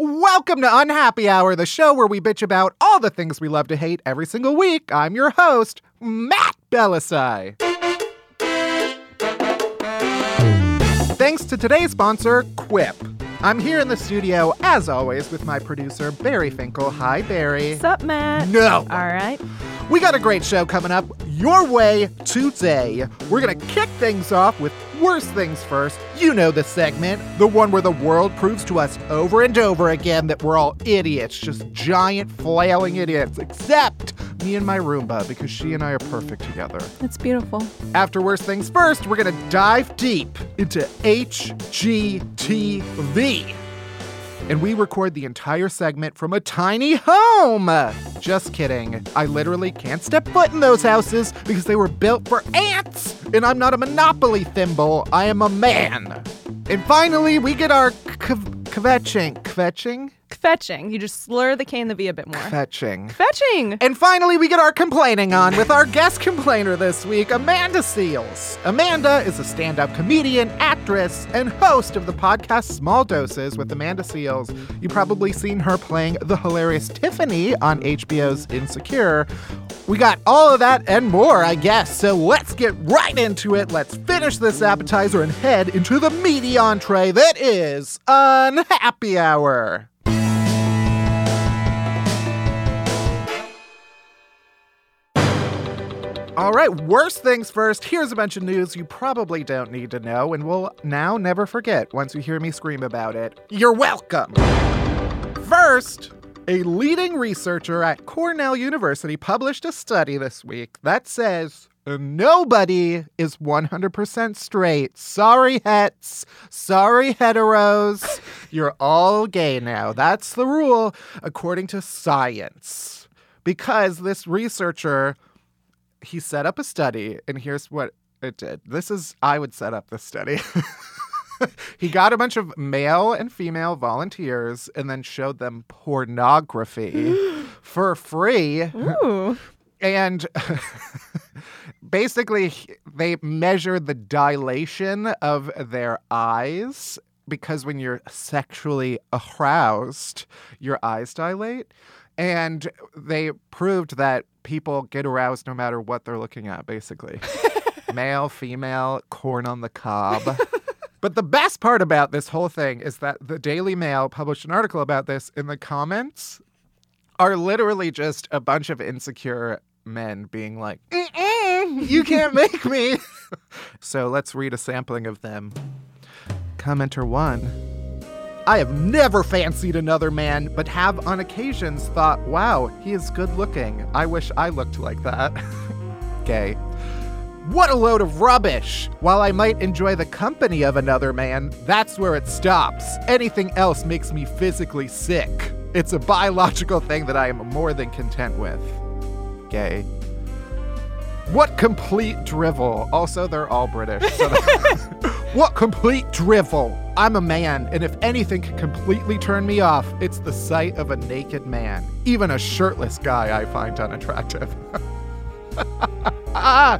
Welcome to Unhappy Hour, the show where we bitch about all the things we love to hate every single week. I'm your host, Matt Bellassai. Thanks to today's sponsor, Quip. I'm here in the studio, as always, with my producer, Barry Finkel. Hi, Barry. What's up, Matt? No. All right. We got a great show coming up your way today. We're going to kick things off with Worst Things First. You know the segment, the one where the world proves to us over and over again that we're all idiots, just giant flailing idiots, except me and my Roomba, because she and I are perfect together. It's beautiful. After Worst Things First, we're going to dive deep into HGTV. And we record the entire segment from a tiny home. Just kidding. I literally can't step foot in those houses because they were built for ants. And I'm not a Monopoly thimble, I am a man. And finally, we get our kv- kvetching. Kvetching? Fetching. You just slur the K and the V a bit more. Kvetching. Fetching. And finally, we get our complaining on with our guest complainer this week, Amanda Seales. Amanda is a stand up comedian, actress, and host of the podcast Small Doses with Amanda Seales. You've probably seen her playing the hilarious Tiffany on HBO's Insecure. We got all of that and more, I guess. So let's get right into it. Let's finish this appetizer and head into the meaty entree that is Unhappy Hour. All right, worst things first. Here's a bunch of news you probably don't need to know and will now never forget once you hear me scream about it. You're welcome. First, a leading researcher at Cornell University published a study this week that says nobody is 100% straight. Sorry, hets. Sorry, heteros. You're all gay now. That's the rule, according to science. Because this researcher he set up a study, and here's what it did. This is, I would set up this study. he got a bunch of male and female volunteers and then showed them pornography for free. Ooh. And basically, they measured the dilation of their eyes because when you're sexually aroused, your eyes dilate. And they proved that people get aroused no matter what they're looking at, basically. Male, female, corn on the cob. But the best part about this whole thing is that the Daily Mail published an article about this, and the comments are literally just a bunch of insecure men being like, "Mm-mm, You can't make me. so let's read a sampling of them. Commenter one. I have never fancied another man, but have on occasions thought, wow, he is good looking. I wish I looked like that. Gay. What a load of rubbish! While I might enjoy the company of another man, that's where it stops. Anything else makes me physically sick. It's a biological thing that I am more than content with. Gay. What complete drivel. Also, they're all British. So what complete drivel. I'm a man, and if anything can completely turn me off, it's the sight of a naked man. Even a shirtless guy I find unattractive. Ah,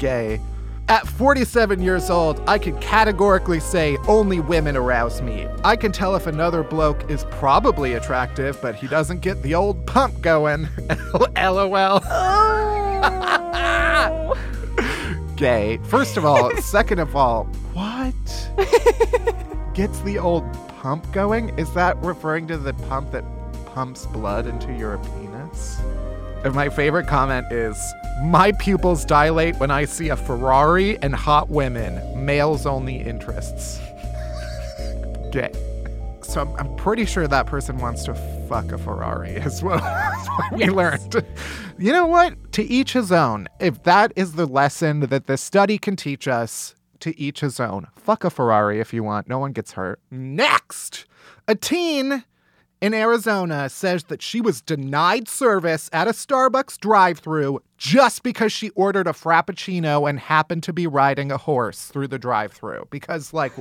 Gay. At 47 years old, I can categorically say only women arouse me. I can tell if another bloke is probably attractive, but he doesn't get the old pump going. LOL. Oh. Gay. First of all, second of all, what? Gets the old pump going? Is that referring to the pump that pumps blood into your penis? And my favorite comment is My pupils dilate when I see a Ferrari and hot women. Males only interests. Gay. So I'm, I'm pretty sure that person wants to fuck a Ferrari as well. That's what we learned. You know what? To each his own. If that is the lesson that this study can teach us, to each his own. Fuck a Ferrari if you want. No one gets hurt. Next, a teen in Arizona says that she was denied service at a Starbucks drive through just because she ordered a Frappuccino and happened to be riding a horse through the drive through. Because, like,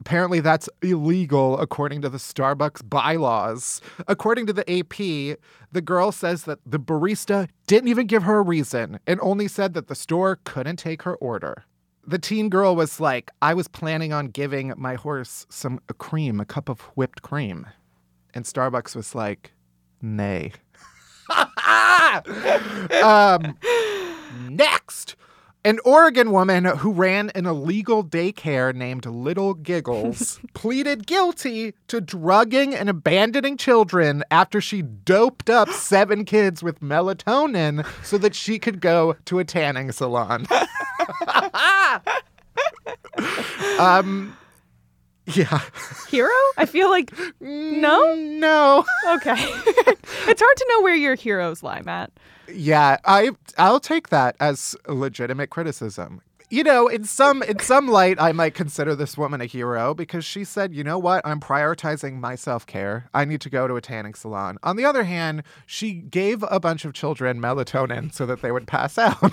apparently that's illegal according to the Starbucks bylaws. According to the AP, the girl says that the barista didn't even give her a reason and only said that the store couldn't take her order the teen girl was like, I was planning on giving my horse some cream, a cup of whipped cream. And Starbucks was like, nay. um, next, an Oregon woman who ran an illegal daycare named Little Giggles pleaded guilty to drugging and abandoning children after she doped up seven kids with melatonin so that she could go to a tanning salon. um, yeah. Hero? I feel like mm, no. No. Okay. it's hard to know where your heroes lie, Matt. Yeah, I I'll take that as legitimate criticism. You know, in some in some light, I might consider this woman a hero because she said, "You know what? I'm prioritizing my self care. I need to go to a tanning salon." On the other hand, she gave a bunch of children melatonin so that they would pass out.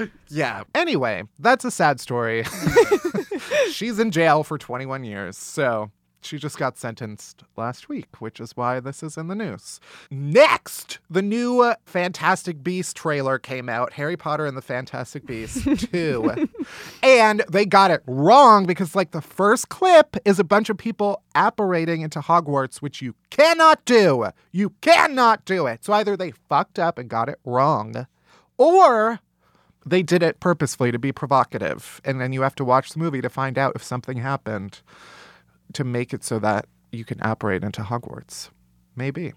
yeah. Anyway, that's a sad story. She's in jail for 21 years, so she just got sentenced last week, which is why this is in the news. Next, the new uh, Fantastic Beast trailer came out Harry Potter and the Fantastic Beast 2. and they got it wrong because, like, the first clip is a bunch of people apparating into Hogwarts, which you cannot do. You cannot do it. So either they fucked up and got it wrong, or they did it purposefully to be provocative. And then you have to watch the movie to find out if something happened to make it so that you can apparate into Hogwarts. Maybe.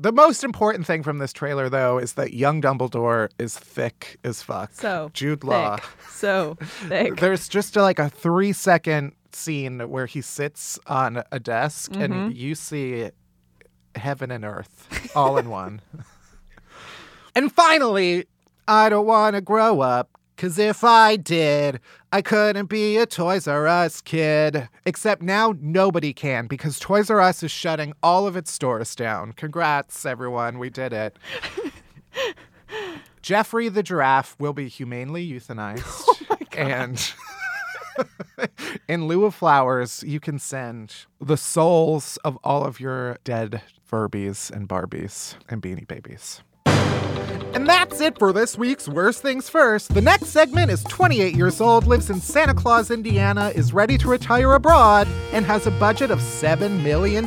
The most important thing from this trailer, though, is that young Dumbledore is thick as fuck. So Jude Law. thick. So thick. There's just a, like a three second scene where he sits on a desk and mm-hmm. you see heaven and earth all in one. and finally, I don't want to grow up. Cause if I did, I couldn't be a Toys R Us kid. Except now nobody can because Toys R Us is shutting all of its stores down. Congrats, everyone. We did it. Geoffrey the giraffe will be humanely euthanized. Oh and in lieu of flowers, you can send the souls of all of your dead Furbies and Barbies and Beanie Babies. And that's it for this week's Worst Things First. The next segment is 28 years old, lives in Santa Claus, Indiana, is ready to retire abroad, and has a budget of $7 million.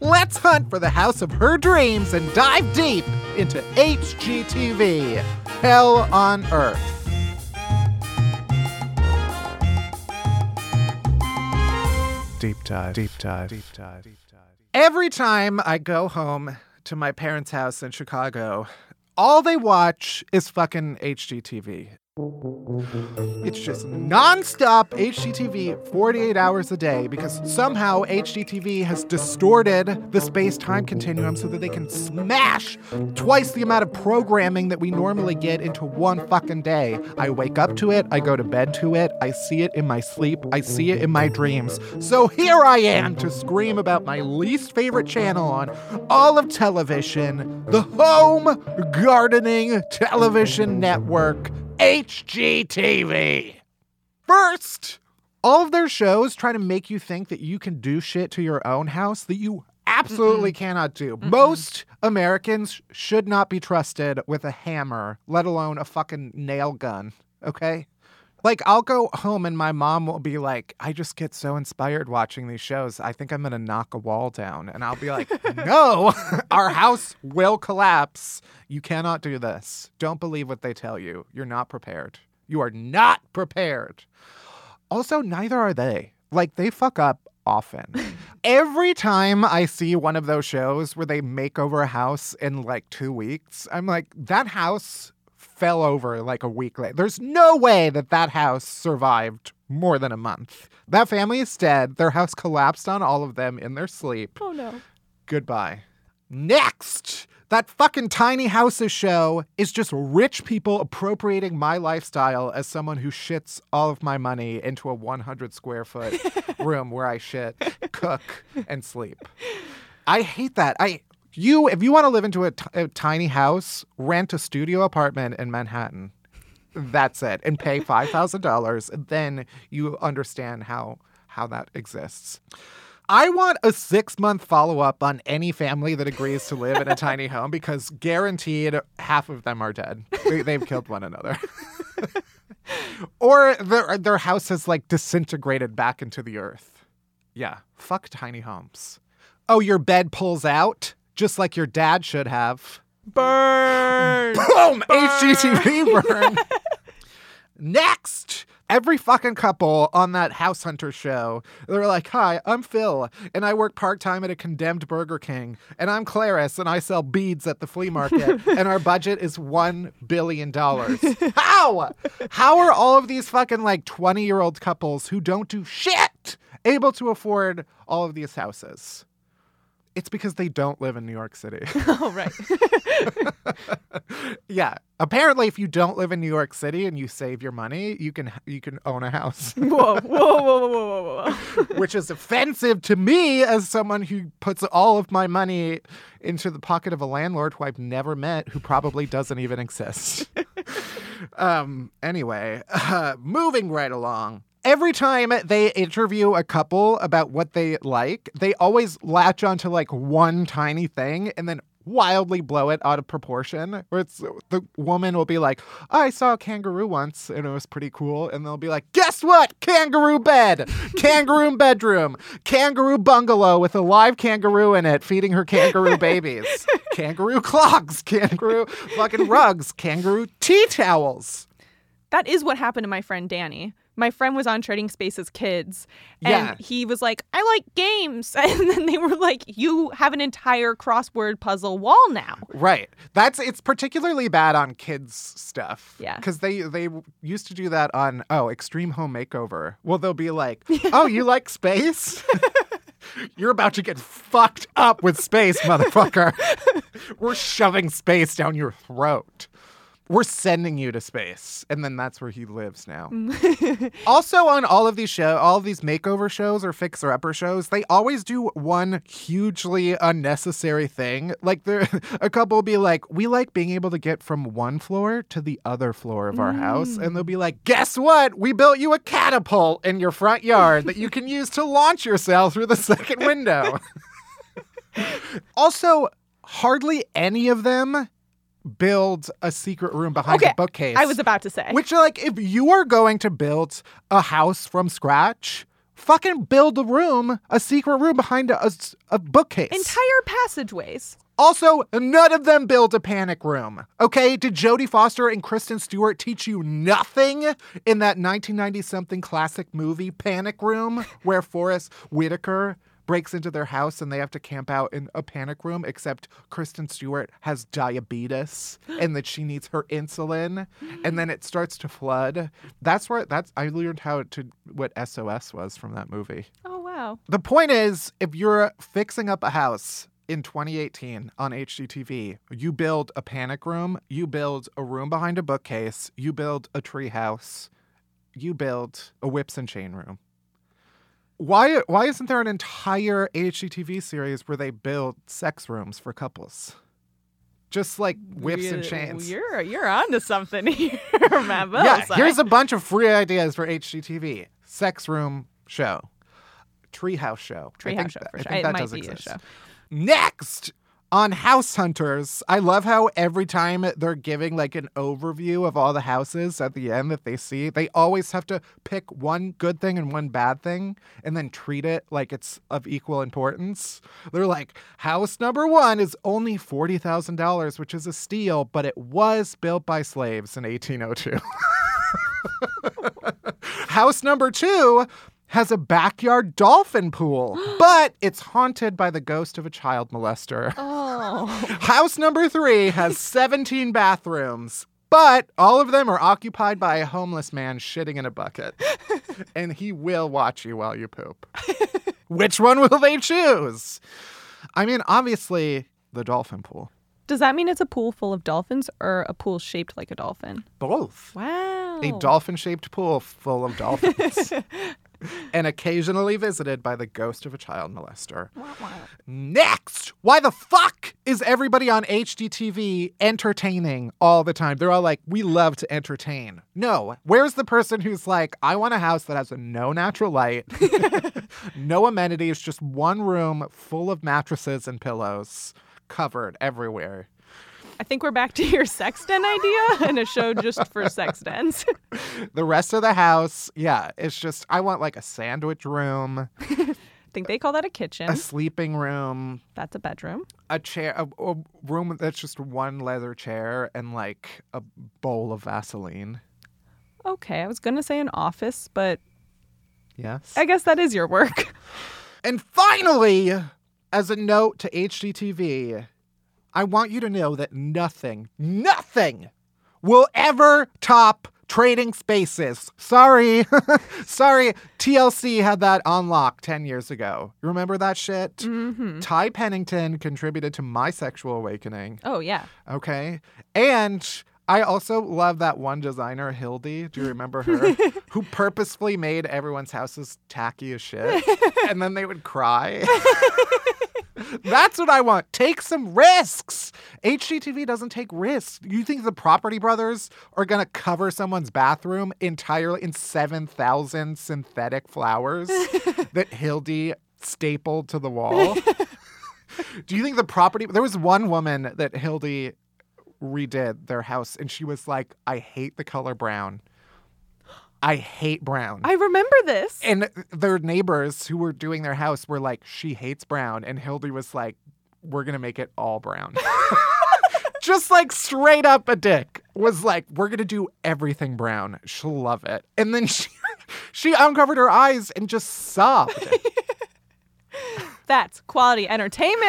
Let's hunt for the house of her dreams and dive deep into HGTV Hell on Earth. Deep dive, deep dive, deep dive, deep dive. Every time I go home to my parents' house in Chicago, all they watch is fucking HGTV. It's just nonstop HGTV 48 hours a day because somehow HGTV has distorted the space time continuum so that they can smash twice the amount of programming that we normally get into one fucking day. I wake up to it, I go to bed to it, I see it in my sleep, I see it in my dreams. So here I am to scream about my least favorite channel on all of television the Home Gardening Television Network. HGTV. First, all of their shows try to make you think that you can do shit to your own house that you absolutely cannot do. Most Americans should not be trusted with a hammer, let alone a fucking nail gun, okay? Like, I'll go home and my mom will be like, I just get so inspired watching these shows. I think I'm going to knock a wall down. And I'll be like, no, our house will collapse. You cannot do this. Don't believe what they tell you. You're not prepared. You are not prepared. Also, neither are they. Like, they fuck up often. Every time I see one of those shows where they make over a house in like two weeks, I'm like, that house fell over like a week later. There's no way that that house survived more than a month. That family is dead. Their house collapsed on all of them in their sleep. oh no. Goodbye. Next, That fucking tiny houses show is just rich people appropriating my lifestyle as someone who shits all of my money into a 100 square foot room where I shit, cook, and sleep. I hate that. I you if you want to live into a, t- a tiny house, rent a studio apartment in Manhattan. That's it, and pay five thousand dollars. Then you understand how how that exists. I want a six month follow up on any family that agrees to live in a tiny home because guaranteed half of them are dead. They, they've killed one another. or their, their house has like disintegrated back into the earth. Yeah, fuck tiny homes. Oh, your bed pulls out just like your dad should have. Burn. Boom! HGTV burn. Next, every fucking couple on that House Hunter show, they're like, Hi, I'm Phil, and I work part time at a condemned Burger King. And I'm Clarice, and I sell beads at the flea market, and our budget is $1 billion. How? How are all of these fucking like 20 year old couples who don't do shit able to afford all of these houses? It's because they don't live in New York City. oh, right. yeah. Apparently, if you don't live in New York City and you save your money, you can you can own a house, whoa, whoa, whoa, whoa, whoa, whoa, whoa. which is offensive to me as someone who puts all of my money into the pocket of a landlord who I've never met, who probably doesn't even exist. um. Anyway, uh, moving right along. Every time they interview a couple about what they like, they always latch onto like one tiny thing and then wildly blow it out of proportion. Where it's the woman will be like, I saw a kangaroo once and it was pretty cool. And they'll be like, guess what? Kangaroo bed, kangaroo bedroom, kangaroo bungalow with a live kangaroo in it feeding her kangaroo babies, kangaroo clogs, kangaroo fucking rugs, kangaroo tea towels. That is what happened to my friend Danny. My friend was on Trading Spaces Kids, and Yeah. he was like, I like games. And then they were like, You have an entire crossword puzzle wall now. Right. That's it's particularly bad on kids stuff. Yeah. Because they they used to do that on oh Extreme Home Makeover. Well, they'll be like, oh, you like space? You're about to get fucked up with space, motherfucker. We're shoving space down your throat. We're sending you to space, and then that's where he lives now. also, on all of these show, all of these makeover shows or fixer-upper shows, they always do one hugely unnecessary thing. Like there, a couple will be like, "We like being able to get from one floor to the other floor of our house," and they'll be like, "Guess what? We built you a catapult in your front yard that you can use to launch yourself through the second window." also, hardly any of them build a secret room behind Okay, a bookcase. I was about to say. Which, like, if you are going to build a house from scratch, fucking build a room, a secret room behind a a bookcase. Entire passageways. also, none of them build a panic room. Okay? Did Jodie Foster and Kristen Stewart teach you nothing in that 1990 something classic movie, Panic Room, where Forest Whitaker breaks into their house and they have to camp out in a panic room, except Kristen Stewart has diabetes and that she needs her insulin and then it starts to flood. That's where that's I learned how to what SOS was from that movie. Oh, wow. The point is, if you're fixing up a house in 2018 on HGTV, you build a panic room, you build a room behind a bookcase, you build a tree house, you build a whips and chain room. Why why isn't there an entire HGTV series where they build sex rooms for couples? Just like whips and chains. You're you're onto something here, Matt Yeah, here's a bunch of free ideas for HGTV. Sex room show. Treehouse show. Treehouse show that- for I sure. think that might does be a exist. show. Next on House Hunters, I love how every time they're giving like an overview of all the houses at the end that they see, they always have to pick one good thing and one bad thing and then treat it like it's of equal importance. They're like, house number one is only $40,000, which is a steal, but it was built by slaves in 1802. House number two has a backyard dolphin pool, but it's haunted by the ghost of a child molester. Oh. House number three has 17 bathrooms, but all of them are occupied by a homeless man shitting in a bucket. and he will watch you while you poop. Which one will they choose? I mean, obviously, the dolphin pool. Does that mean it's a pool full of dolphins or a pool shaped like a dolphin? Both. Wow. A dolphin shaped pool full of dolphins. And occasionally visited by the ghost of a child molester. Next! Why the fuck is everybody on HGTV entertaining all the time? They're all like, we love to entertain. No. Where's the person who's like, I want a house that has no natural light, no amenities, just one room full of mattresses and pillows covered everywhere? I think we're back to your sex den idea and a show just for sex dens. The rest of the house, yeah, it's just, I want like a sandwich room, I think they call that a kitchen. a sleeping room, That's a bedroom. a chair, a, a room that's just one leather chair and like a bowl of Vaseline. Okay, I was to say an office, but Yes. I guess that is your work. And finally, as a note to HGTV, I want you to know that nothing, nothing will ever top trading spaces. Sorry. Sorry. TLC had that on lock 10 years ago. You remember that shit? Mm-hmm. Ty Pennington contributed to my sexual awakening. Oh, yeah. Okay. And I also love that one designer, Hildi. Do you remember her? Who purposefully made everyone's houses tacky as shit. and then they would cry. That's what I want. Take some risks. HGTV doesn't take risks. You think the Property Brothers are going to cover someone's bathroom entirely in 7,000 synthetic flowers that Hildi stapled to the wall? Do you think the property there was one woman that Hildi redid their house and she was like, I hate the color brown. I hate brown. I remember this. and their neighbors who were doing their house were like, she hates brown. And Hildi was like, we're going to make it all brown. Just like straight up a dick was like, we're going to do everything brown. She'll love it. And then she, she uncovered her eyes and just sobbed. That's quality entertainment.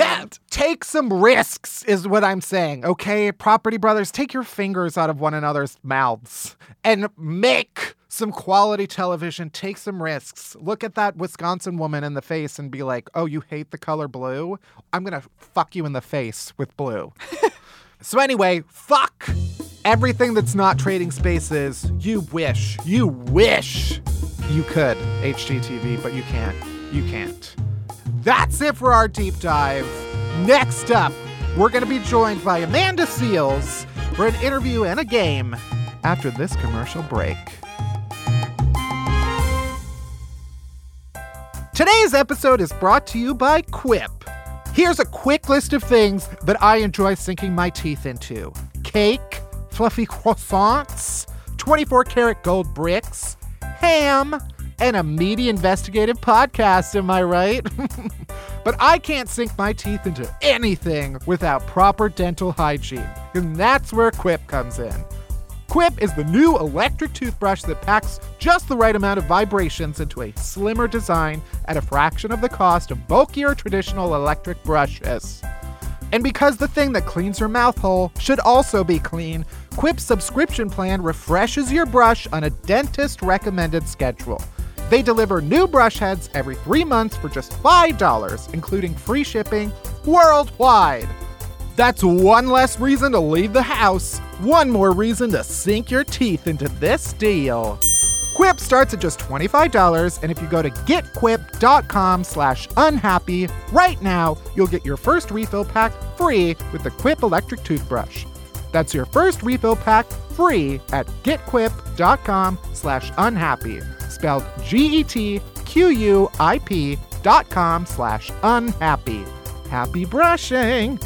Yeah, take some risks, is what I'm saying. Okay, property brothers, take your fingers out of one another's mouths and make some quality television. Take some risks. Look at that Wisconsin woman in the face and be like, oh, you hate the color blue? I'm going to fuck you in the face with blue. so, anyway, fuck everything that's not trading spaces. You wish, you wish you could, HGTV, but you can't. You can't. That's it for our deep dive. Next up, we're going to be joined by Amanda Seales for an interview and a game after this commercial break. Today's episode is brought to you by Quip. Here's a quick list of things that I enjoy sinking my teeth into cake, fluffy croissants, 24 karat gold bricks, ham, and a meaty investigative podcast, am I right? but I can't sink my teeth into anything without proper dental hygiene, and that's where Quip comes in. Quip is the new electric toothbrush that packs just the right amount of vibrations into a slimmer design at a fraction of the cost of bulkier traditional electric brushes. And because the thing that cleans your mouth hole should also be clean, Quip's subscription plan refreshes your brush on a dentist recommended schedule. They deliver new brush heads every three months for just $5, including free shipping worldwide. That's one less reason to leave the house, one more reason to sink your teeth into this deal. Quip starts at just $25, and if you go to getquip.com slash unhappy right now, you'll get your first refill pack free with the Quip electric toothbrush. That's your first refill pack free at getquip.com slash unhappy, spelled G-E-T-Q-U-I-P dot com slash unhappy. Happy brushing!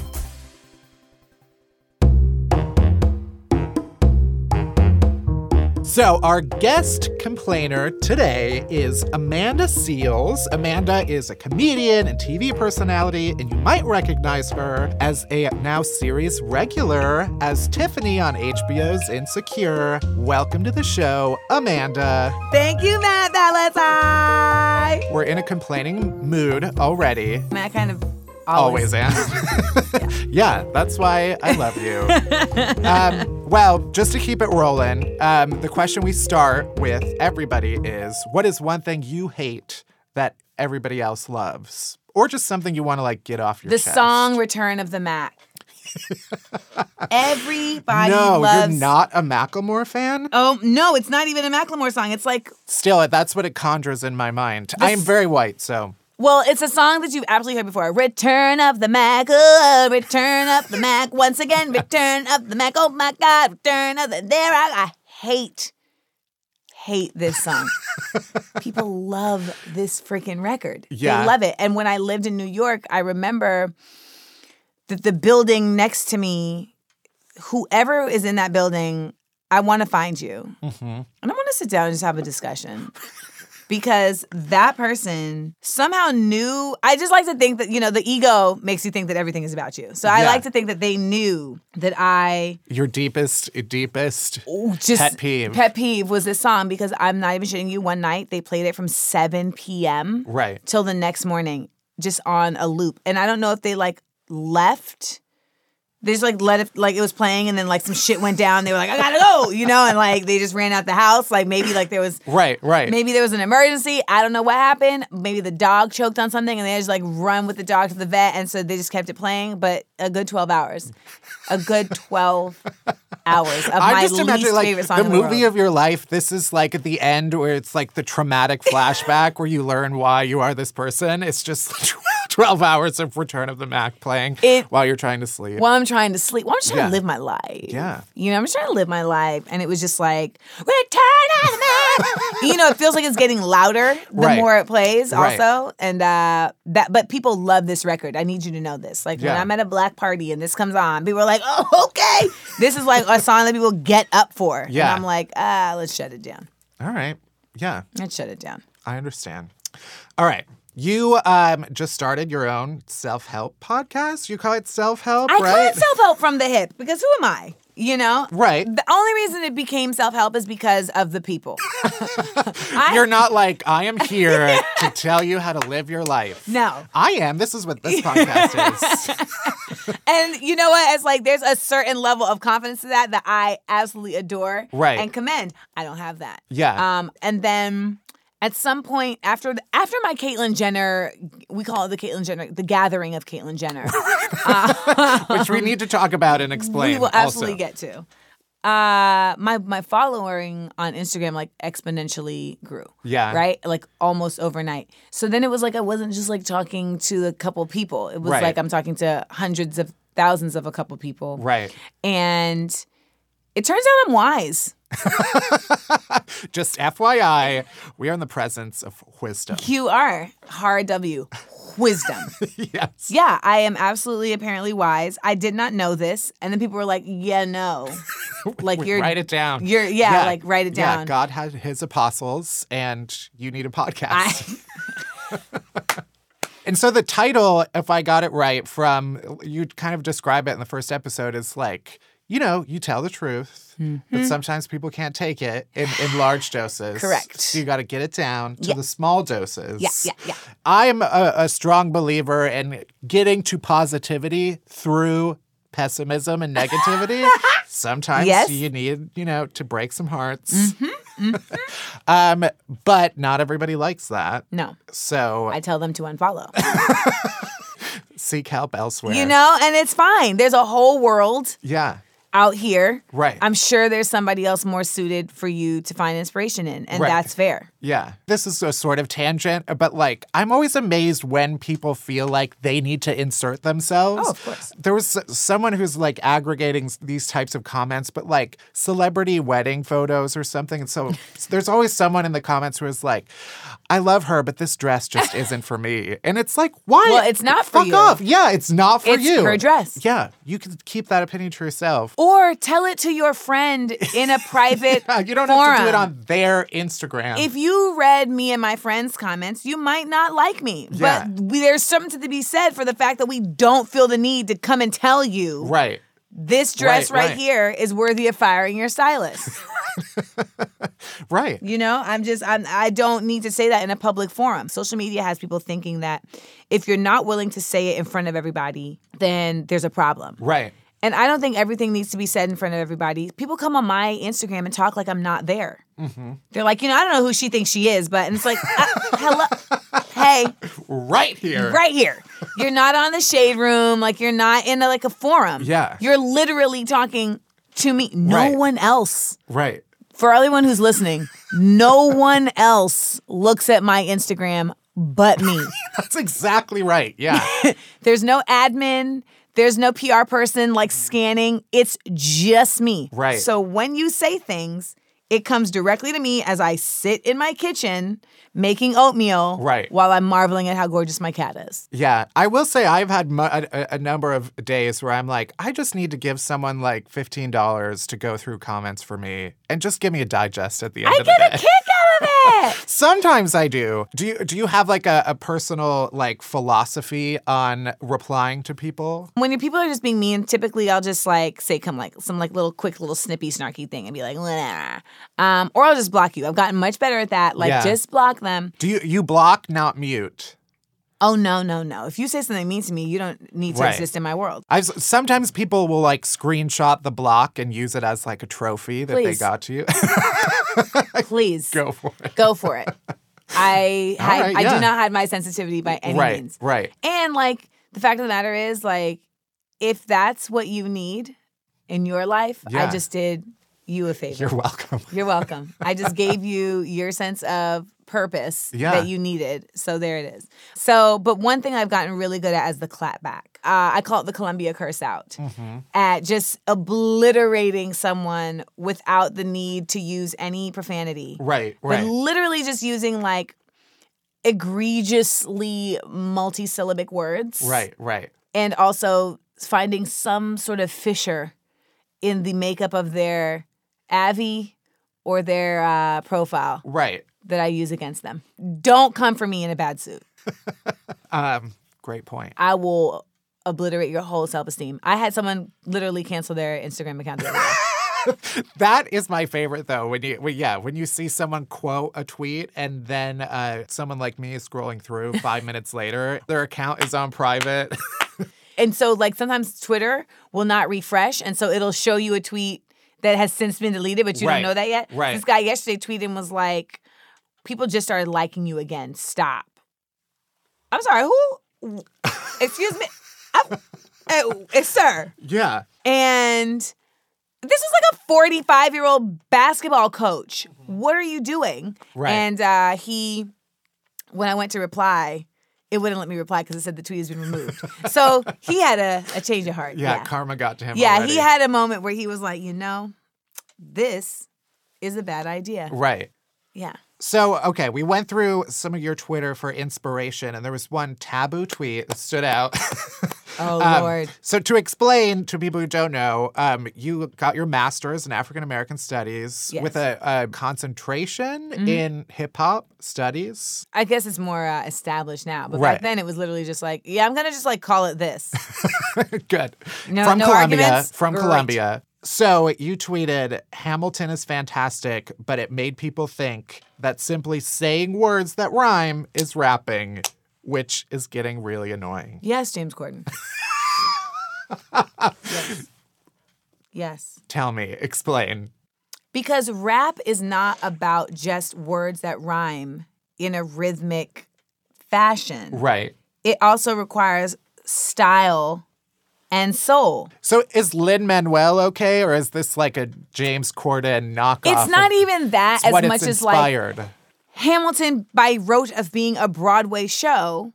So, our guest complainer today is Amanda Seales. Amanda is a comedian and TV personality, and you might recognize her as a now series regular as Tiffany on HBO's Insecure. Welcome to the show, Amanda. Thank you, Matt Valentine. We're in a complaining mood already. Matt kind of Always, always. am. yeah, that's why I love you. um, well, just to keep it rolling, um, the question we start with everybody is what is one thing you hate that everybody else loves? Or just something you want to like get off your The chest? song Return of the Mack. Everybody no, loves. you're not a Macklemore fan. Oh no, it's not even a Macklemore song. It's like, Still, that's what it conjures in my mind. I am very white, so well, it's a song that you've absolutely heard before. Return of the Mack, oh, return of the Mack once again. Return of the Mack. Oh my God, return of the. There, I, I hate, hate this song. People love this freaking record. Yeah. they love it. And when I lived in New York, I remember that the building next to me, whoever is in that building, I want to find you. Mm-hmm. And I want to sit down and just have a discussion. Because that person somehow knew. I just like to think that, you know, the ego makes you think that everything is about you. So I Yeah. like to think that they knew that I your deepest, deepest just pet peeve. Pet peeve was this song because I'm not even shitting you. One night they played it from 7 p.m. Right. till the next morning, just on a loop. And I don't know if they like left. They just like let it like it was playing, and then like some shit went down. They were like, "I gotta go," you know, and like they just ran out the house. Like maybe like there was Right, right. maybe there was an emergency. I don't know what happened. Maybe the dog choked on something, and they just like run with the dog to the vet, and so they just kept it playing. But a good twelve hours, a good twelve hours of I'm my just least imagining like favorite song the in the movie world. of your life. This is like at the end where it's like the traumatic flashback where you learn why you are this person. It's just 12 hours of Return of the Mack playing It- while you're trying to sleep. While I'm trying to sleep, while I'm just trying Yeah. to live my life. Yeah. You know, I'm just trying to live my life. And it was just like, Return of the Mack. you know, it feels like it's getting louder the Right. more it plays, Right. also. And uh that but people love this record. I need you to know this. Like when I'm at a black party and this comes on, people are like, Oh, okay. This is like a song that people get up for. Yeah. And I'm like, ah, let's shut it down. All right. Yeah, Let's shut it down. I understand. All right. You um just started your own self-help podcast. You call it self-help, I right? call it self help from the hip because who am I? You know? Right. The only reason it became self help is because of the people. I- You're not like I am here to tell you how to live your life. No. I am. This is what this podcast is. And you know what? It's like there's a certain level of confidence to that that I absolutely adore Right. and commend. I don't have that. Yeah. Um, and then at some point after the, after my Caitlyn Jenner, we call it the Caitlyn Jenner, the gathering of Caitlyn Jenner. Which we need to talk about and explain. we will absolutely also. get to. Uh, my my following on Instagram like exponentially grew. Yeah. Right. Like almost overnight. So then it was like I wasn't just like talking to a couple people. It was Right. like I'm talking to hundreds of thousands of a couple people. Right. And it turns out I'm wise. Just FYI, we are in the presence of wisdom. QR hard W wisdom. yes. yeah, I am absolutely apparently wise. I did not know this, and then people were like, "Yeah, no." Like you're write it down. You're yeah, like write it Yeah, down. God had his apostles, and you need a podcast. I, and so the title, if I got it right, from you kind of describe it in the first episode, is like, you know, you tell the truth, but mm-hmm. sometimes people can't take it in, in large doses. Correct. So you got to get it down to Yeah. the small doses. Yeah, yeah, yeah. I'm a, a strong believer in getting to positivity through pessimism and negativity. Sometimes Yes. you need, you know, to break some hearts. Mm-hmm, mm-hmm. um, but not everybody likes that. no, So I tell them to unfollow. seek help elsewhere. You know, and it's fine. There's a whole world Yeah. Out here. Right. I'm sure there's somebody else more suited for you to find inspiration in, and Right. that's fair. Yeah. This is a sort of tangent, uh, but like, I'm always amazed when people feel like they need to insert themselves. Oh, of course. There was someone who's like aggregating these types of comments, but like celebrity wedding photos or something. And so there's always someone in the comments who is like, I love her, but this dress just isn't for me. And it's like, why? Well, it's not for you. Fuck you. off. Yeah, it's not for It's you. her dress. Yeah, you can keep that opinion to yourself. Or tell it to your friend in a private you don't forum. have to do it on their Instagram. If you read me and my friends' comments, you might not like me. Yeah. But we, there's something to be said for the fact that we don't feel the need to come and tell you right. this dress Right, right, right. here is worthy of firing your stylist. Right. You know, I'm just I'm, I don't need to say that in a public forum. Social media has people thinking that if you're not willing to say it in front of everybody, then there's a problem. Right. And I don't think everything needs to be said in front of everybody. People come on my Instagram and talk like I'm not there. Mm-hmm. They're like, you know, I don't know who she thinks she is, but and it's like, uh, hello, hey, right here. right here. You're not on the shade room, like you're not in a, like a forum. Yeah. You're literally talking to me. No Right. one else. Right. For everyone who's listening, no one else looks at my Instagram but me. That's exactly right. Yeah. There's no admin. There's no PR person like mm-hmm. scanning. It's just me. Right. So when you say things, it comes directly to me as I sit in my kitchen making oatmeal Right. while I'm marveling at how gorgeous my cat is. Yeah, I will say I've had mu- a, a- a number of days where I'm like, I just need to give someone like fifteen dollars to go through comments for me and just give me a digest at the end I of the get day. a kick out of it. Sometimes I do. Do you do you have like a, a personal like philosophy on replying to people? when people are just being mean, typically I'll just like say come like some like little quick little snippy snarky thing and be like, um, or I'll just block you. I've gotten much better at that. Like Yeah. just block them. Do you you block, not mute? Oh no no no! If you say something mean to me, you don't need to Right. exist in my world. I've sometimes people will like screenshot the block and use it as like a trophy that they Please. got to you. Please Go for it. go for it. I All hide, right, I yeah. do not hide my sensitivity by any right, means. right. And like the fact of the matter is, like, if that's what you need in your life, Yeah. I just did you a favor. You're welcome. You're welcome. I just gave you your sense of purpose Yeah. that you needed. So there it is. So, but one thing I've gotten really good at is the clapback. Uh, I call it the Columbia curse out Mm-hmm. at just obliterating someone without the need to use any profanity. Right, But right. literally just using like egregiously multisyllabic words. Right, right. And also finding some sort of fissure in the makeup of their Avi or their uh, profile Right. That I use against them. Don't come for me in a bad suit. Um, great point. I will obliterate your whole self esteem. I had someone literally cancel their Instagram account the other day. That is my favorite though. When you, when, yeah, when you see someone quote a tweet and then uh, someone like me is scrolling through five minutes later, their account is on private. And so, like, sometimes Twitter will not refresh. And so it'll show you a tweet that has since been deleted, but you Right. don't know that yet. Right. This guy yesterday tweeted and was like, people just started liking you again. Stop. I'm sorry, who? Excuse me? Uh, uh, sir. yeah. And this is like a 45 year old basketball coach. What are you doing? Right. And uh, he, when I went to reply, it wouldn't let me reply because it said the tweet has been removed. so he had a, a change of heart. yeah, Yeah. karma got to him. Yeah, already. he had a moment where he was like, you know, this is a bad idea. Right. Yeah. So, okay, we went through some of your Twitter for inspiration, and there was one taboo tweet that stood out. Oh, Um, Lord. So, to explain to people who don't know, um, you got your master's in African American studies Yes. with a, a concentration in hip hop studies. I guess it's more uh, established now. But Right. back then it was literally just like, yeah, I'm going to just like call it this. Good. No- from no Columbia. arguments? From Great. Columbia. So you tweeted, Hamilton is fantastic, but it made people think that simply saying words that rhyme is rapping, which is getting really annoying. yes, James Corden. yes. Yes. Tell me, explain. Because rap is not about just words that rhyme in a rhythmic fashion. Right. It also requires style and soul. So is Lin Manuel okay, or is this like a James Corden knockoff? It's not even that as much as like. Hamilton, by rote of being a Broadway show,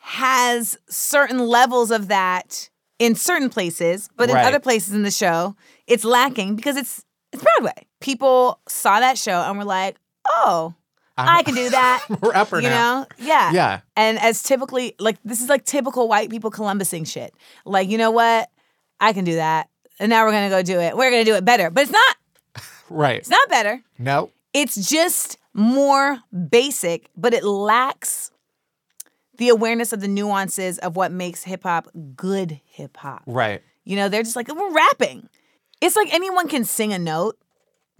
has certain levels of that in certain places, but in Right. other places in the show, it's lacking because it's it's Broadway. People saw that show and were like, "Oh, I can do that." Rapper you now. know? Yeah. Yeah. And as typically, like this is like typical white people Columbusing shit. Like, you know what? I can do that, and now we're gonna go do it. We're gonna do it better, but it's not. Right. It's not better. No. It's just more basic, but it lacks the awareness of the nuances of what makes hip hop good hip hop. Right. You know, they're just like, we're rapping. It's like anyone can sing a note,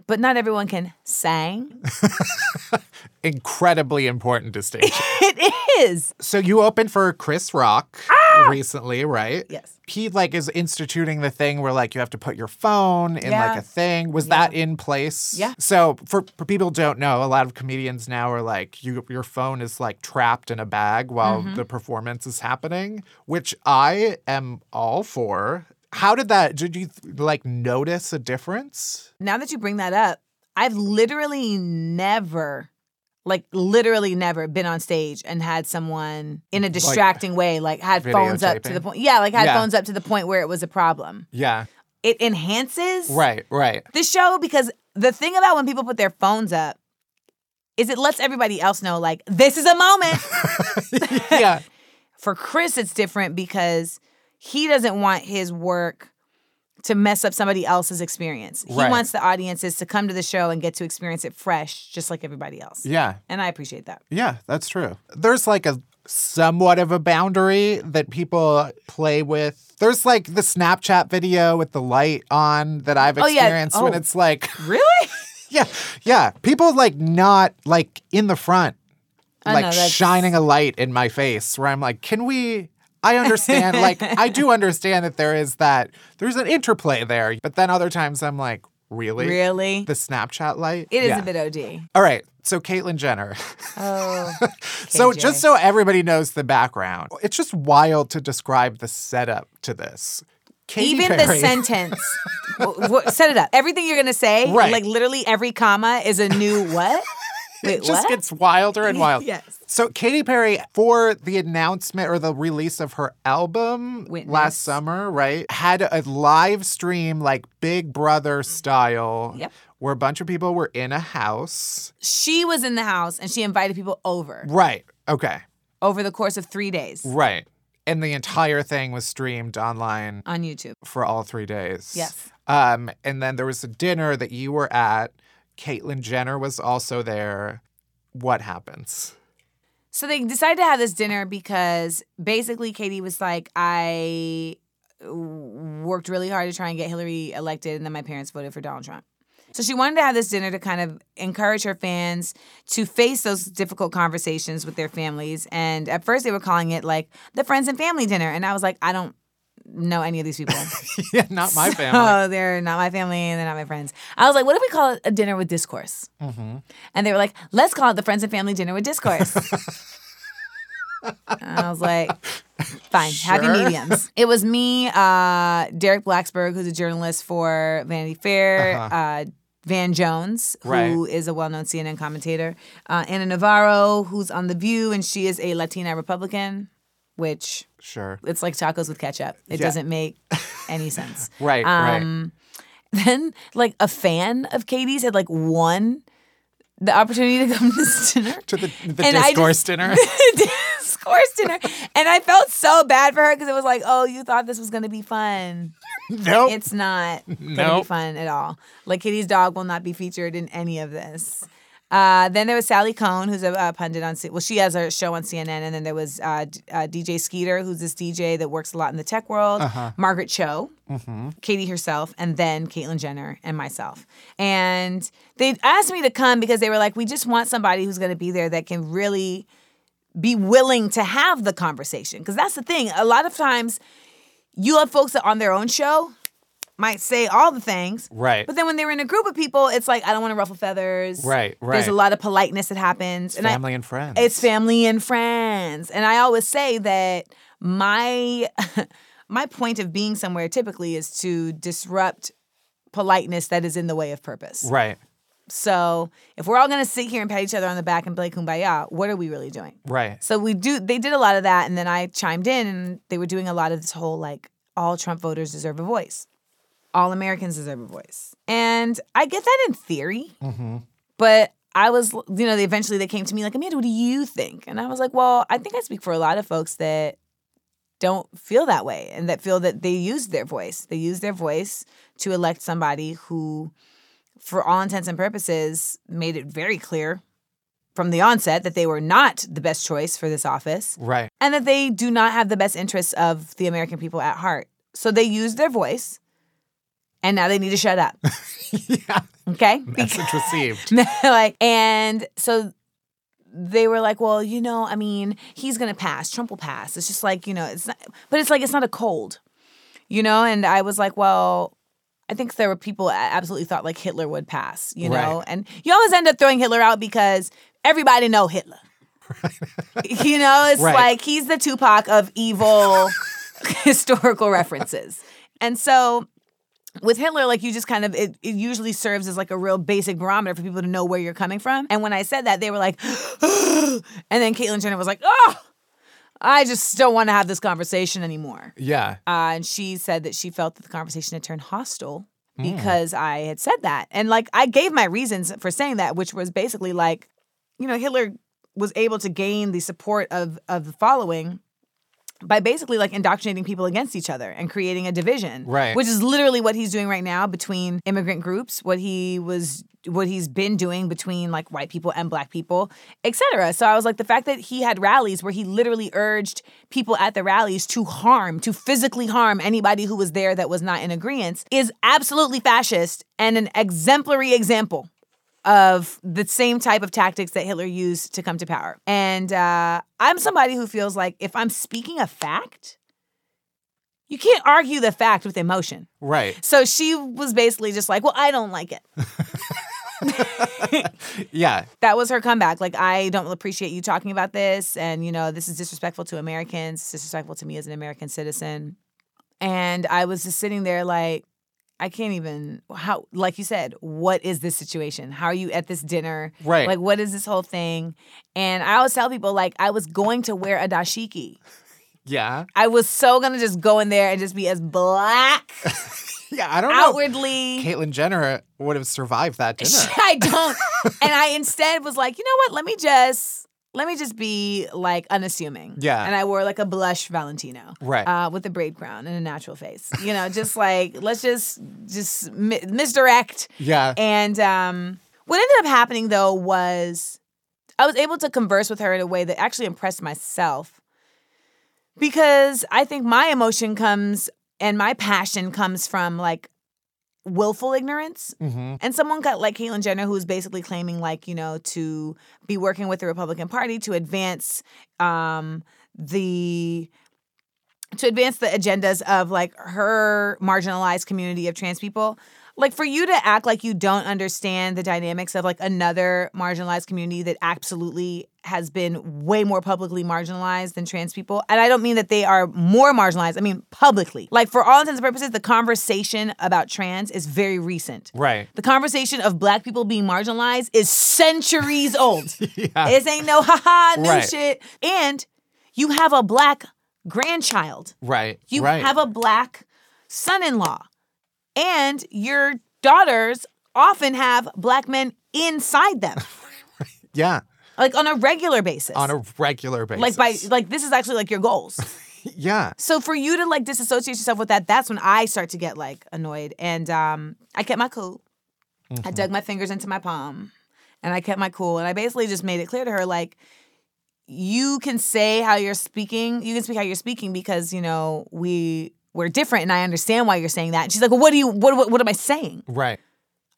but not everyone can sing. Incredibly important distinction. it is. so you opened for Chris Rock. Ah! recently, right? Yes. He like is instituting the thing where like you have to put your phone in Yeah. like a thing. Was that in place? Yeah. So for, for people who don't know, a lot of comedians now are like you your phone is like trapped in a bag while Mm-hmm. the performance is happening, which I am all for. How did that did you like notice a difference? Now that you bring that up, I've literally never, like literally never been on stage and had someone in a distracting way, like had phones up to the point. Yeah, like had Yeah. phones up to the point where it was a problem. Yeah. It enhances Right, right. the show because the thing about when people put their phones up is it lets everybody else know, like, this is a moment. yeah. For Chris, it's different because he doesn't want his work to mess up somebody else's experience. He Right. wants the audiences to come to the show and get to experience it fresh, just like everybody else. Yeah. And I appreciate that. Yeah, that's true. There's like a somewhat of a boundary that people play with. There's like the Snapchat video with the light on that I've Oh, yeah. experienced when Oh. it's like, Really? yeah, yeah, people like not like in the front, Oh, like no, shining a light in my face where I'm like, can we? I understand, like, I do understand that there is that, there's an interplay there. But then other times I'm like, really? Really? The Snapchat light? It is Yeah. a bit OD. All right. So, Caitlyn Jenner. Oh. So, just so everybody knows the background, it's just wild to describe the setup to this. Katy Even the sentence. w- w- set it up. Everything you're going to say, Right. like literally every comma is a new what? Wait, it just what? gets wilder and wilder. Yes. So Katy Perry, for the announcement or the release of her album Witness. last summer, right, had a live stream like Big Brother style, Yep. where a bunch of people were in a house. she was in the house and she invited people over Right. Okay. over the course of three days Right. And the entire thing was streamed online on YouTube. for all three days. Yes. Um, and then there was a dinner that you were at. Caitlyn Jenner was also there. What happens? So they decided to have this dinner because basically Katy was like, I worked really hard to try and get Hillary elected, and then my parents voted for Donald Trump. So she wanted to have this dinner to kind of encourage her fans to face those difficult conversations with their families. And at first they were calling it like the friends and family dinner. And I was like, I don't know any of these people. yeah, not my family. Oh, they're not my family and they're not my friends. I was like, what if we call it a dinner with discourse? Mm-hmm. And they were like, let's call it the friends and family dinner with discourse. and I was like, fine, happy Sure. mediums. It was me, uh, Derek Blasberg, who's a journalist for Vanity Fair, Uh-huh. uh, Van Jones, who is Right. a well known CNN commentator, uh, Ana Navarro, who's on The View, and she is a Latina Republican, which Sure. it's like tacos with ketchup. It Yeah. doesn't make any sense. Right, right. Um, Then, like a fan of Katy's had like won the opportunity to come to this dinner. To the, the And discourse just- dinner. discourse dinner, and I felt so bad for her because it was like, oh, you thought this was gonna be fun. nope. It's not gonna be Nope. fun at all. Like Kitty's dog will not be featured in any of this. Uh, then there was Sally Kohn, who's a uh, pundit on. C- well, she has a show on CNN, and then there was uh, D- uh, DJ Skeeter, who's this DJ that works a lot in the tech world. Uh-huh. Margaret Cho, Mm-hmm. Katy herself, and then Caitlyn Jenner and myself. And they asked me to come because they were like, we just want somebody who's going to be there that can really be willing to have the conversation. Because that's the thing. A lot of times, you have folks that on their own show might say all the things. Right. But then when they're in a group of people, it's like, I don't want to ruffle feathers. Right, Right. There's a lot of politeness that happens. and I- Family and friends. it's family and friends. And I always say that my my point of being somewhere typically is to disrupt politeness that is in the way of purpose. right. So if we're all gonna sit here and pat each other on the back and play kumbaya, what are we really doing? Right. So we do they did a lot of that and then I chimed in and they were doing a lot of this whole like all Trump voters deserve a voice. All Americans deserve a voice. And I get that in theory. Mm-hmm. But I was, you know, they eventually they came to me like, Amanda, what do you think? And I was like, well, I think I speak for a lot of folks that don't feel that way and that feel that they used their voice. They used their voice to elect somebody who, for all intents and purposes, made it very clear from the onset that they were not the best choice for this office Right. and that they do not have the best interests of the American people at heart. So they used their voice and now they need to shut up. yeah. Okay? Message received. like and so they were like, well, you know, I mean, he's gonna pass. Trump will pass. It's just like, you know, it's not, but it's like it's not a cold, you know. And I was like, well, I think there were people that absolutely thought like Hitler would pass, you know. Right. And you always end up throwing Hitler out because everybody know Hitler. you know, it's Right. like he's the Tupac of evil historical references. And so with Hitler, like you just kind of it, it usually serves as like a real basic barometer for people to know where you're coming from. And when I said that, they were like, and then Caitlyn Jenner was like, oh, I just don't want to have this conversation anymore. Yeah. Uh, and she said that she felt that the conversation had turned hostile because I had said that. And like I gave my reasons for saying that, which was basically like, you know, Hitler was able to gain the support of of the following by basically like indoctrinating people against each other and creating a division. Right. Which is literally what he's doing right now between immigrant groups, what he was what he's been doing between like white people and black people, etc. So I was like the fact that he had rallies where he literally urged people at the rallies to harm, to physically harm anybody who was there that was not in agreement is absolutely fascist and an exemplary example of the same type of tactics that Hitler used to come to power. And uh, I'm somebody who feels like if I'm speaking a fact, you can't argue the fact with emotion. Right. So she was basically just like, well, I don't like it. Yeah. That was her comeback. Like, I don't appreciate you talking about this. And, you know, this is disrespectful to Americans, disrespectful to me as an American citizen. And I was just sitting there like, I can't even how like you said, what is this situation? How are you at this dinner? Right. Like what is this whole thing? And I always tell people like I was going to wear a dashiki. Yeah. I was so gonna just go in there and just be as black Yeah. I don't know. outwardly. Caitlyn Jenner would have survived that dinner. I don't. and I instead was like, you know what? Let me just let me just be like unassuming. Yeah. And I wore like a blush Valentino. Right. Uh, with a braid crown and a natural face. You know, just like let's just just mi- misdirect. yeah. And um, what ended up happening though was I was able to converse with her in a way that actually impressed myself because I think my emotion comes and my passion comes from like willful ignorance. hmm And someone got like Caitlyn Jenner, who's basically claiming, like, you know, to be working with the Republican Party to advance um, the to advance the agendas of like her marginalized community of trans people. Like for you to act like you don't understand the dynamics of like another marginalized community that absolutely has been way more publicly marginalized than trans people. And I don't mean that they are more marginalized, I mean publicly. Like for all intents and purposes, the conversation about trans is very recent. Right. The conversation of black people being marginalized is centuries old. Yeah. This ain't no haha new Right. shit. And you have a black grandchild. Right. You right. have a black son-in-law. And your daughters often have black men inside them. yeah. like on a regular basis. On a regular basis. like by like this is actually like your goals. yeah. So for you to like disassociate yourself with that, that's when I start to get like annoyed. And um, I kept my cool. I dug my fingers into my palm, and I kept my cool. And I basically just made it clear to her like, you can say how you're speaking. You can speak how you're speaking because you know we we're different, and I understand why you're saying that. And she's like, well, what do you what what, what am I saying? Right.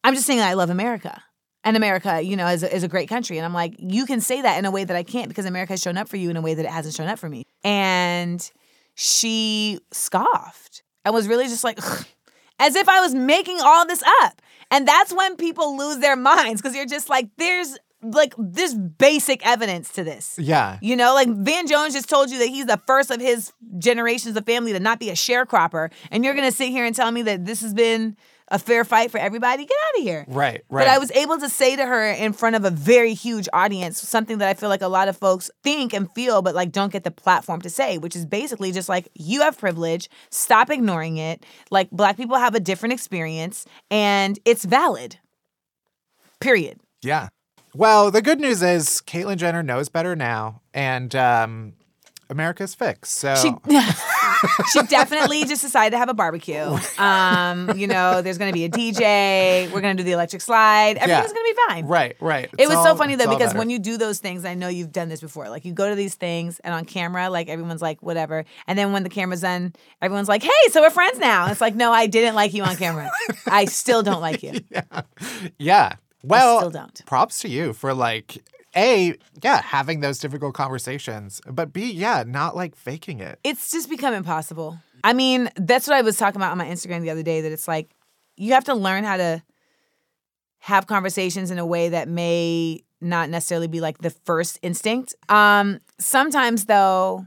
I'm just saying that I love America. And America, you know, is a, is a great country. And I'm like, you can say that in a way that I can't because America has shown up for you in a way that it hasn't shown up for me. And she scoffed and was really just like, as if I was making all this up. And that's when people lose their minds because you're just like, there's like this basic evidence to this. Yeah. You know, like Van Jones just told you that he's the first of his generations of family to not be a sharecropper. And you're going to sit here and tell me that this has been a fair fight for everybody? Get out of here. Right. Right. But I was able to say to her in front of a very huge audience something that I feel like a lot of folks think and feel, but like don't get the platform to say, which is basically just like, you have privilege, stop ignoring it. Like, black people have a different experience and it's valid. Period. Yeah. Well, the good news is Caitlyn Jenner knows better now, and um, America's fixed. So She she definitely just decided to have a barbecue. Um, you know, there's gonna be a DJ. We're gonna do the electric slide. Everything's gonna be fine. right, right. It It's was so funny though because better. when you do those things, I know you've done this before. Like you go to these things and on camera, like everyone's like whatever, and then when the camera's done, everyone's like, "Hey, so we're friends now." It's like, no, I didn't like you on camera. I still don't like you. yeah. Well, still don't. props to you for like A, yeah, having those difficult conversations, but B, yeah, not like faking it. it's just become impossible. I mean, that's what I was talking about on my Instagram the other day that it's like you have to learn how to have conversations in a way that may not necessarily be like the first instinct. Um sometimes though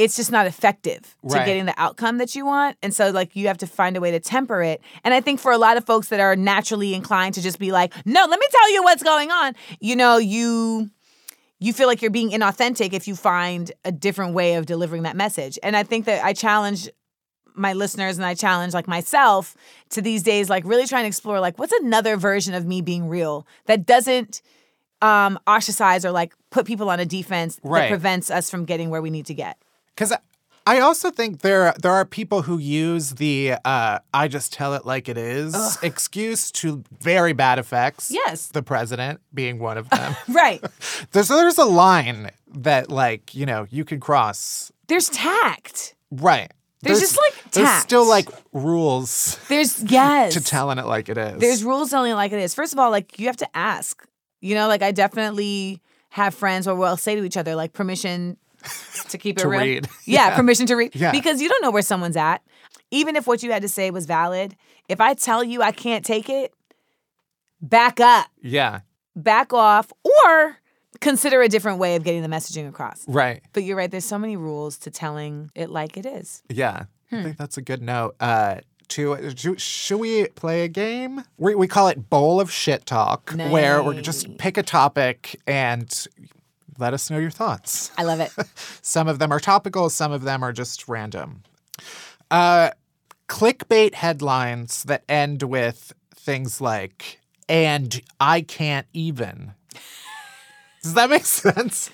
it's just not effective to Right. getting the outcome that you want. And so like you have to find a way to temper it. And I think for a lot of folks that are naturally inclined to just be like, "No, let me tell you what's going on." You know, you you feel like you're being inauthentic if you find a different way of delivering that message. And I think that I challenge my listeners and I challenge like myself to these days like really trying to explore like what's another version of me being real that doesn't um ostracize or like put people on a defense Right. that prevents us from getting where we need to get. Because I also think there there are people who use the uh, "I just tell it like it is" excuse to very bad effects. Yes. the president being one of them. Right. there's there's a line that like you know you can cross. There's tact. Right. There's just, like, there's tact. still like rules There's yes. to telling it like it is. There's rules telling it like it is. First of all, like you have to ask. You know, like I definitely have friends where we'll say to each other, like permission to keep it To real. read. Yeah, Yeah. permission to read. Yeah. Because you don't know where someone's at. Even if what you had to say was valid, if I tell you I can't take it, back up, yeah. back off, or consider a different way of getting the messaging across. Right. But you're right, there's so many rules to telling it like it is. Yeah. Hmm. I think that's a good note. Uh, to, should we play a game? We, we call it Bowl of Shit Talk, where we just pick a topic and let us know your thoughts. I love it. Some of them are topical, some of them are just random. Uh, clickbait headlines that end with things like, and I can't even. Does that make sense?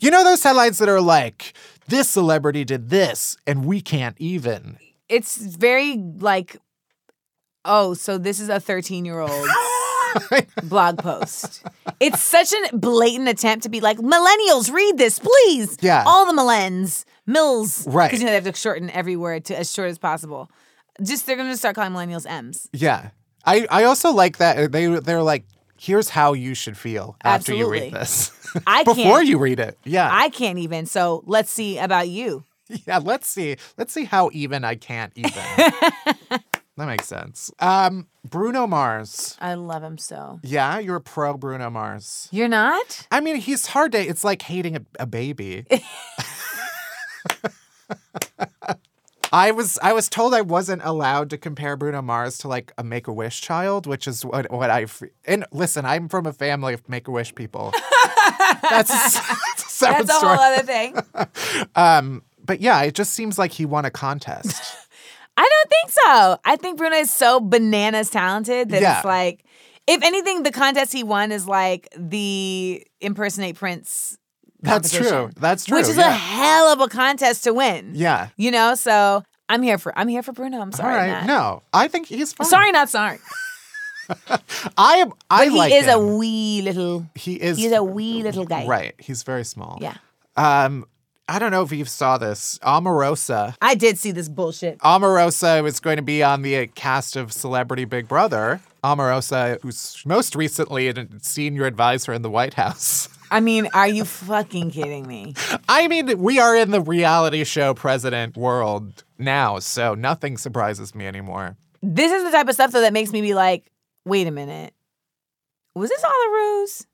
you know those headlines that are like, this celebrity did this and we can't even. it's very like, oh, so this is a 13 year old blog post. It's such a blatant attempt to be like, millennials, read this, please. Yeah. All the millennials, mills. Right. Because you know they have to shorten every word to as short as possible. Just they're gonna start calling millennials M's. Yeah. I, I also like that uh, they they're like, here's how you should feel after you read this. I Before you read it. Yeah. I can't even. So let's see about you. Yeah, let's see. Let's see how even I can't even. That makes sense. Um, Bruno Mars. I love him so. Yeah, you're a pro Bruno Mars. You're not? I mean, he's hard to. It's like hating a, a baby. I was I was told I wasn't allowed to compare Bruno Mars to like a Make a Wish child, which is what what I and listen. I'm from a family of Make a Wish people. That's a, s- separate That's a whole other thing. Um, but yeah, it just seems like he won a contest. I don't think so. I think Bruno is so bananas talented that Yeah. it's like, if anything, the contest he won is like the impersonate Prince. That's true. That's true. Which is yeah. a hell of a contest to win. yeah. You know, so I'm here for I'm here for Bruno. I'm sorry. right. Matt. No, I think he's fine. Sorry, not sorry. I am. I But he like is a wee little. He is. He's a wee little guy. Right. He's very small. Yeah. Um, I don't know if you saw this. Omarosa. I did see this bullshit. Omarosa was going to be on the cast of Celebrity Big Brother. Omarosa, who's most recently a senior advisor in the White House. I mean, are you fucking kidding me? I mean, we are in the reality show president world now, so nothing surprises me anymore. This is the type of stuff though that makes me be like, wait a minute. Was this all a ruse?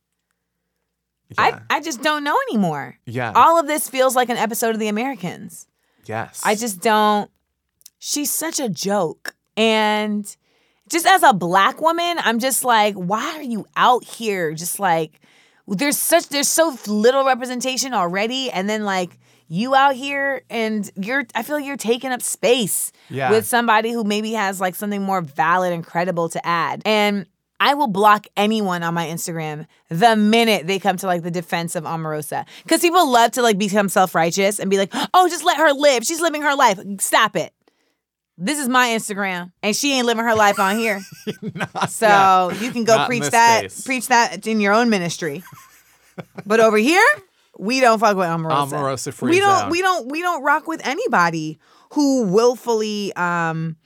Yeah. I, I just don't know anymore. yeah. All of this feels like an episode of The Americans. yes. I just don't. She's such a joke. And just as a black woman, I'm just like, why are you out here? Just like, there's such, there's so little representation already. And then like, you out here and you're, I feel like you're taking up space Yeah. with somebody who maybe has like something more valid and credible to add. And I will block anyone on my Instagram the minute they come to like the defense of Omarosa. Because people love to like become self righteous and be like, oh, just let her live. She's living her life. Stop it. This is my Instagram, and she ain't living her life on here. so yeah. you can go Not preach that, preach that in your own ministry. but over here, we don't fuck with Omarosa. Omarosa we don't. We don't. We don't rock with anybody who willfully um,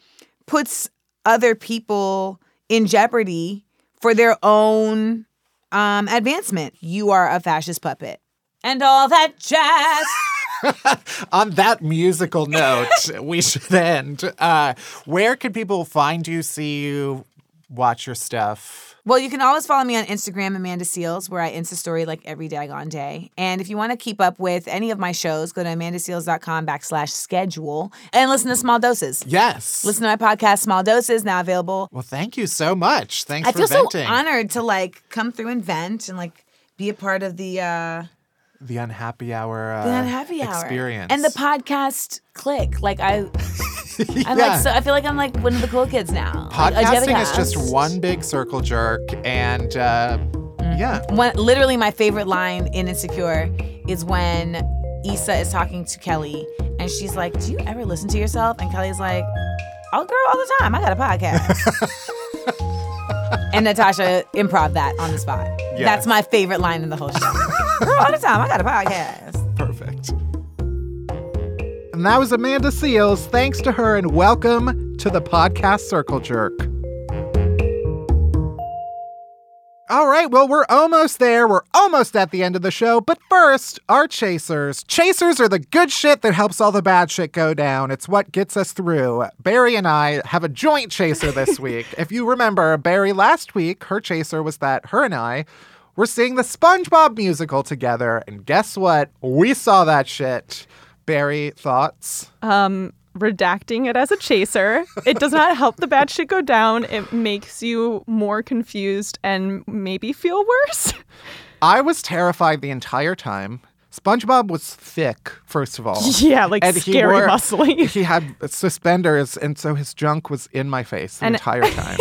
puts other people in jeopardy for their own um, advancement. You are a fascist puppet. And all that jazz. On that musical note, we should end. Uh, where can people find you, see you, watch your stuff? Well, you can always follow me on Instagram, Amanda Seales, where I Insta story like every daggone day. And if you want to keep up with any of my shows, go to amandaseales.com backslash schedule and listen to Small Doses. Yes. Listen to my podcast, Small Doses, now available. Well, thank you so much. Thanks I for feel venting. so honored to like come through and vent and like be a part of the uh the unhappy hour. Uh, the unhappy hour experience and the podcast click. Like I, I'm Yeah. like so. I feel like I'm like one of the cool kids now. Like, do you have a Podcasting is just one big circle jerk, and uh, Mm. yeah, One, literally, my favorite line in Insecure is when Issa is talking to Kelly, and she's like, "Do you ever listen to yourself?" And Kelly's like, "Oh, girl, all the time. I got a podcast." and Natasha improv that on the spot. Yes. That's my favorite line in the whole show. girl, all the time. I got a podcast. perfect. And that was Amanda Seales. Thanks to her, and welcome to the podcast Circle Jerk. All right, well, we're almost there. We're almost at the end of the show. But first, our chasers. Chasers are the good shit that helps all the bad shit go down. It's what gets us through. Barry and I have a joint chaser this week. if you remember, Barry last week, her chaser was that her and I were seeing the SpongeBob musical together. And guess what? We saw that shit. Barry, thoughts? Um, redacting it as a chaser. It does not help the bad shit go down. It makes you more confused and maybe feel worse. I was terrified the entire time. SpongeBob was thick, first of all. yeah, like And he scary wore- muscly. He had suspenders, and so his junk was in my face the And- entire time.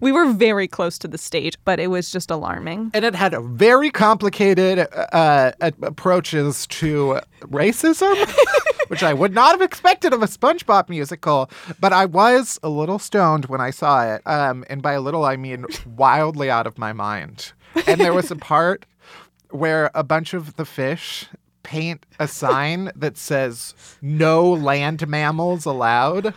we were very close to the stage, but it was just alarming. and it had very complicated uh, uh, approaches to racism, which I would not have expected of a SpongeBob musical. But I was a little stoned when I saw it, um, and by a little I mean wildly out of my mind. And there was a part where a bunch of the fish paint a sign that says "No land mammals allowed."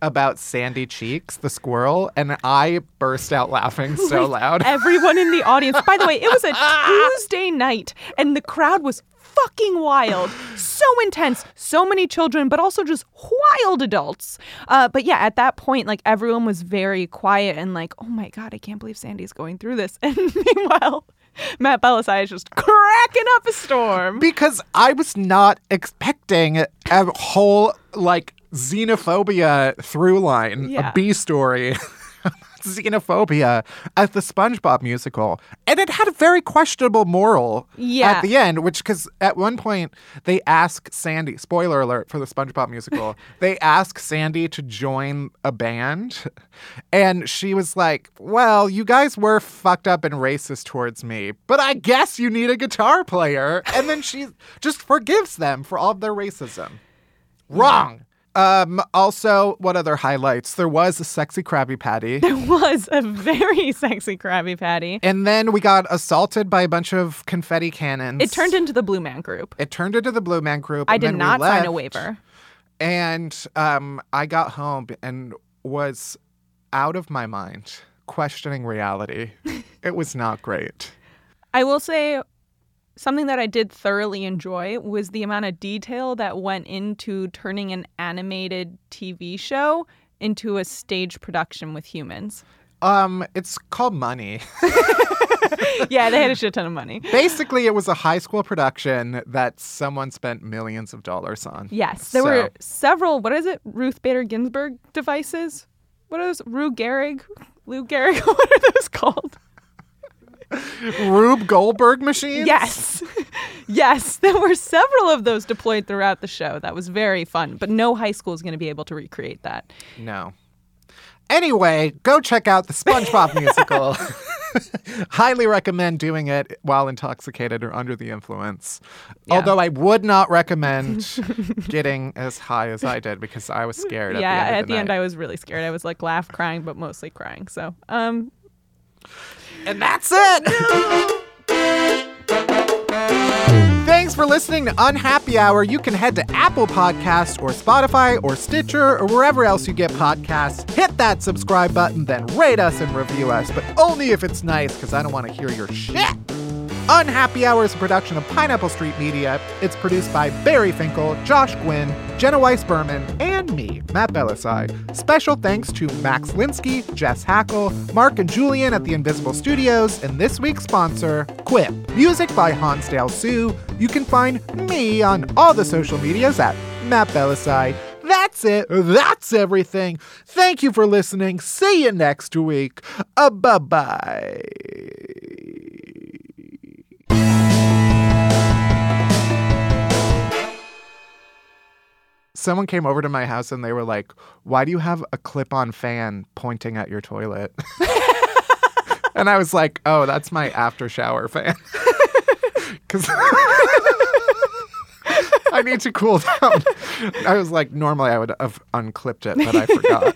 About Sandy Cheeks, the squirrel, and I burst out laughing so loud. Everyone in the audience. By the way, it was a Tuesday night, and the crowd was fucking wild. So intense. So many children, but also just wild adults. Uh, but yeah, at that point, like everyone was very quiet and like, oh my god, I can't believe Sandy's going through this. And meanwhile, Matt Bellassai is just cracking up a storm. because I was not expecting a whole like xenophobia through line, Yeah. a B story. Xenophobia at the SpongeBob musical, and it had a very questionable moral Yeah. at the end. Which, because at one point they ask Sandy, spoiler alert for the SpongeBob musical, they ask Sandy to join a band, and she was like, "Well, you guys were fucked up and racist towards me, but I guess you need a guitar player." And then she just forgives them for all of their racism. Wrong. Um, also, what other highlights? There was a sexy Krabby Patty. There was a very sexy Krabby Patty. And then we got assaulted by a bunch of confetti cannons. It turned into the Blue Man Group. It turned into the Blue Man Group. I and did then we not sign a waiver. And um, I got home and was out of my mind, questioning reality. it was not great. I will say something that I did thoroughly enjoy was the amount of detail that went into turning an animated TV show into a stage production with humans. Um, it's called Money. yeah, they had a shit ton of money. Basically, it was a high school production that someone spent millions of dollars on. Yes, there So- were several. What is it? Ruth Bader Ginsburg devices. What are those? Rue Gehrig, Lou Gehrig. What are those called? Rube Goldberg machines? Yes, yes. There were several of those deployed throughout the show. That was very fun. But no high school is going to be able to recreate that. No. Anyway, go check out the SpongeBob musical. Highly recommend doing it while intoxicated or under the influence. Although I would not recommend getting as high as I did because I was scared yeah, at the end. at the, end. I was really scared. I was like laugh, crying, but mostly crying. So, um, And that's it. Thanks for listening to Unhappy Hour. You can head to Apple Podcasts or Spotify or Stitcher or wherever else you get podcasts. Hit that subscribe button, then rate us and review us, but only if it's nice, because I don't want to hear your shit. Unhappy Hour is a production of Pineapple Street Media. It's produced by Barry Finkel, Josh Gwynn, Jenna Weiss Berman, and me, Matt Bellassai. Special thanks to Max Linsky, Jess Hackle, Mark and Julian at the Invisible Studios, and this week's sponsor, Quip. Music by Hansdale Hsu. You can find me on all the social medias at Matt Bellassai. That's it. That's everything. Thank you for listening. See you next week. Uh, bye bye. Someone came over to my house and they were like, Why do you have a clip on fan pointing at your toilet? and I was like, Oh, that's my after shower fan. Because I need to cool down. I was like, Normally I would have unclipped it, but I forgot.